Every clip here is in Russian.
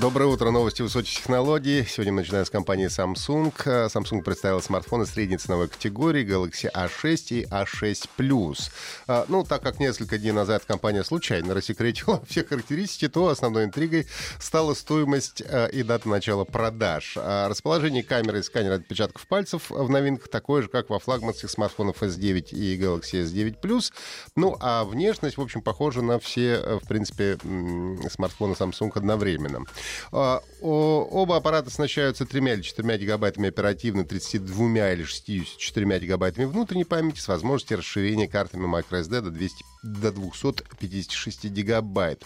Доброе утро, новости высоких технологий. Сегодня мы начинаем с компании Samsung. Samsung представила смартфоны средней ценовой категории Galaxy A6 и A6 Plus. А, ну, так как несколько дней назад компания случайно рассекретила все характеристики, то основной интригой стала стоимость а, и дата начала продаж. А, расположение камеры и сканера отпечатков пальцев в новинках такое же, как во флагманских смартфонах S9 и Galaxy S9 Plus. Ну, а внешность, в общем, похожа на все, в принципе, смартфоны Samsung одновременно. А, оба аппарата оснащаются 3 или 4 гигабайтами оперативной, 32 или 64 гигабайтами внутренней памяти с возможностью расширения картами microSD до, 200, до 256 гигабайт.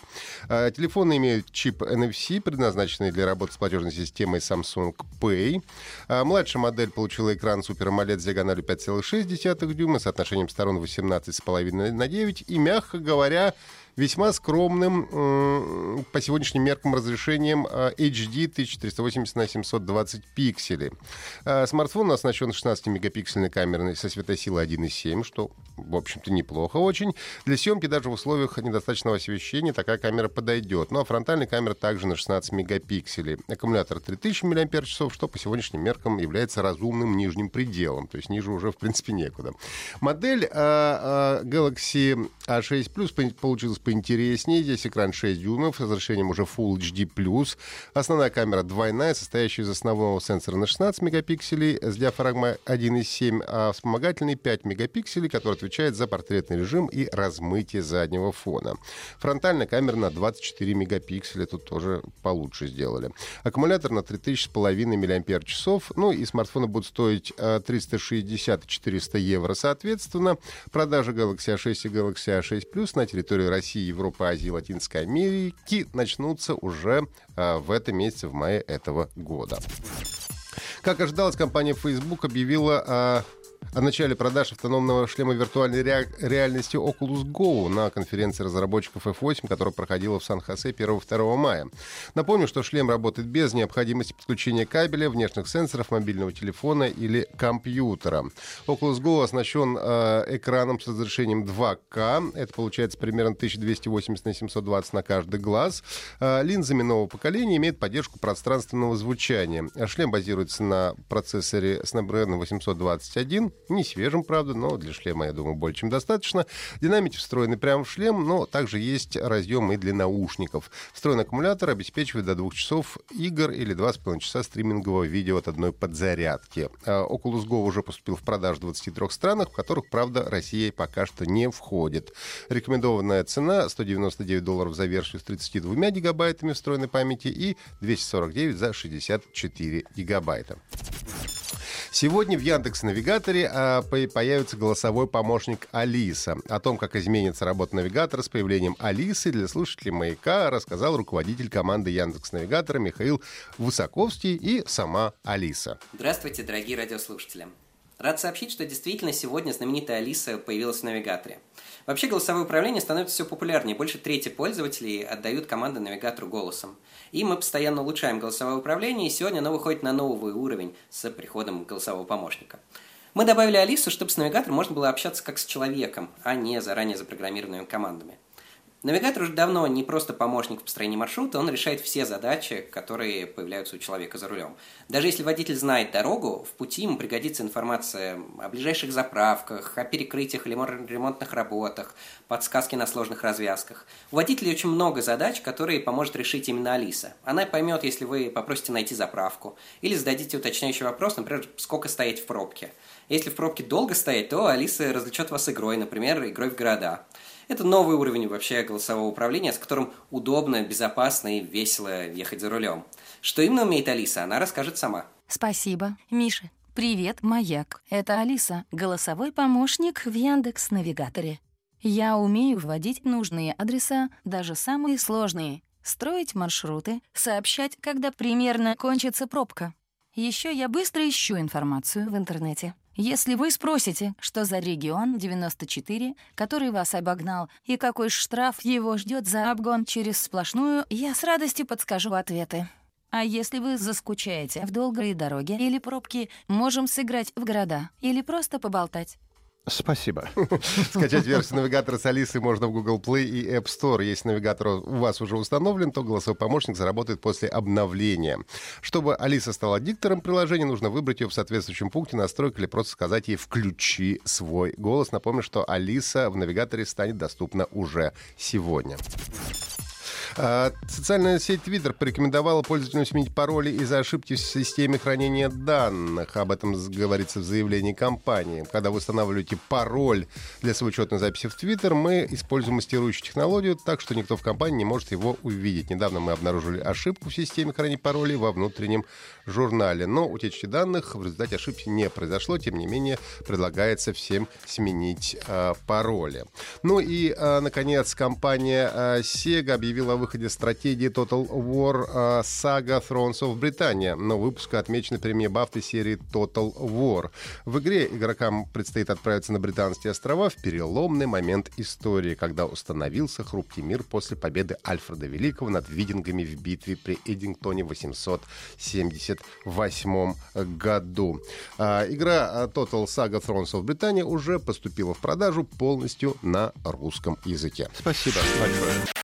А, телефоны имеют чип NFC, предназначенный для работы с платежной системой Samsung Pay. А, младшая модель получила экран Super AMOLED с диагональю 5,6 дюйма, с отношением сторон 18,5 на 9 и, мягко говоря, весьма скромным по сегодняшним меркам разрешением HD 1380 на 720 пикселей. А, смартфон оснащен 16-мегапиксельной камерой со светосилой 1.7, что, в общем-то, неплохо очень. Для съемки даже в условиях недостаточного освещения такая камера подойдет. Ну а фронтальная камера также на 16 мегапикселей. Аккумулятор 3000 мАч, что по сегодняшним меркам является разумным нижним пределом. То есть ниже уже, в принципе, некуда. Модель а, а, Galaxy A6 Plus получилась поинтереснее. Здесь экран 6 дюймов с разрешением уже Full HD+. Основная камера двойная, состоящая из основного сенсора на 16 мегапикселей с диафрагмой 1,7, а вспомогательный 5 мегапикселей, который отвечает за портретный режим и размытие заднего фона. Фронтальная камера на 24 мегапикселя, тут тоже получше сделали. Аккумулятор на 3500 мАч, ну и смартфоны будут стоить 360 и 400 евро соответственно. Продажи Galaxy A6 и Galaxy A6 Plus на территории России России, Европы, Азии, Латинской Америки начнутся уже э, в этом месяце, в мае этого года. Как ожидалось, компания Facebook объявила о о начале продаж автономного шлема виртуальной ре... реальности Oculus Go на конференции разработчиков F8, которая проходила в Сан-Хосе 1-2 мая. Напомню, что шлем работает без необходимости подключения кабеля, внешних сенсоров, мобильного телефона или компьютера. Oculus Go оснащен э, экраном с разрешением 2К. Это получается примерно 1280 на 720 на каждый глаз. Э, линзами нового поколения имеет поддержку пространственного звучания. Шлем базируется на процессоре Snapdragon 821 не свежим, правда, но для шлема, я думаю, более чем достаточно. Динамики встроены прямо в шлем, но также есть разъем и для наушников. Встроенный аккумулятор обеспечивает до двух часов игр или 2,5 часа стримингового видео от одной подзарядки. А Oculus Go уже поступил в продажу в 23 странах, в которых, правда, Россия пока что не входит. Рекомендованная цена 199 долларов за версию с 32 гигабайтами встроенной памяти и 249 за 64 гигабайта. Сегодня в Яндекс Навигаторе а, появится голосовой помощник Алиса. О том, как изменится работа навигатора с появлением Алисы для слушателей «Маяка» рассказал руководитель команды Яндекс Навигатора Михаил Высоковский и сама Алиса. Здравствуйте, дорогие радиослушатели. Рад сообщить, что действительно сегодня знаменитая Алиса появилась в навигаторе. Вообще голосовое управление становится все популярнее. Больше трети пользователей отдают команды навигатору голосом. И мы постоянно улучшаем голосовое управление, и сегодня оно выходит на новый уровень с приходом голосового помощника. Мы добавили Алису, чтобы с навигатором можно было общаться как с человеком, а не заранее запрограммированными командами. Навигатор уже давно не просто помощник в построении маршрута, он решает все задачи, которые появляются у человека за рулем. Даже если водитель знает дорогу, в пути ему пригодится информация о ближайших заправках, о перекрытиях или ремонтных работах, подсказки на сложных развязках. У водителя очень много задач, которые поможет решить именно Алиса. Она поймет, если вы попросите найти заправку, или зададите уточняющий вопрос, например, сколько стоять в пробке. Если в пробке долго стоять, то Алиса развлечет вас игрой, например, игрой в города. Это новый уровень вообще голосового управления, с которым удобно, безопасно и весело ехать за рулем. Что именно умеет Алиса, она расскажет сама. Спасибо. Миша, привет, Маяк. Это Алиса, голосовой помощник в Яндекс Навигаторе. Я умею вводить нужные адреса, даже самые сложные, строить маршруты, сообщать, когда примерно кончится пробка. Еще я быстро ищу информацию в интернете. Если вы спросите, что за регион 94, который вас обогнал, и какой штраф его ждет за обгон через сплошную, я с радостью подскажу ответы. А если вы заскучаете в долгой дороге или пробке, можем сыграть в города или просто поболтать. Спасибо. Скачать версию навигатора с Алисой можно в Google Play и App Store. Если навигатор у вас уже установлен, то голосовой помощник заработает после обновления. Чтобы Алиса стала диктором приложения, нужно выбрать ее в соответствующем пункте настройки или просто сказать ей «включи свой голос». Напомню, что Алиса в навигаторе станет доступна уже сегодня. А, социальная сеть Twitter порекомендовала пользователям сменить пароли из-за ошибки в системе хранения данных. Об этом говорится в заявлении компании. Когда вы устанавливаете пароль для своей учетной записи в Twitter, мы используем маскирующую технологию, так что никто в компании не может его увидеть. Недавно мы обнаружили ошибку в системе хранения паролей во внутреннем журнале. Но утечки данных в результате ошибки не произошло. Тем не менее, предлагается всем сменить э, пароли. Ну и, э, наконец, компания э, Sega объявила о выходе стратегии Total War Saga Thrones of Britannia. Но выпуск отмечен премией Бафты серии Total War. В игре игрокам предстоит отправиться на британские острова в переломный момент истории, когда установился хрупкий мир после победы Альфреда Великого над видингами в битве при Эдингтоне в 878 году. Uh, игра Total Saga Thrones of Britannia уже поступила в продажу полностью на русском языке. Спасибо большое.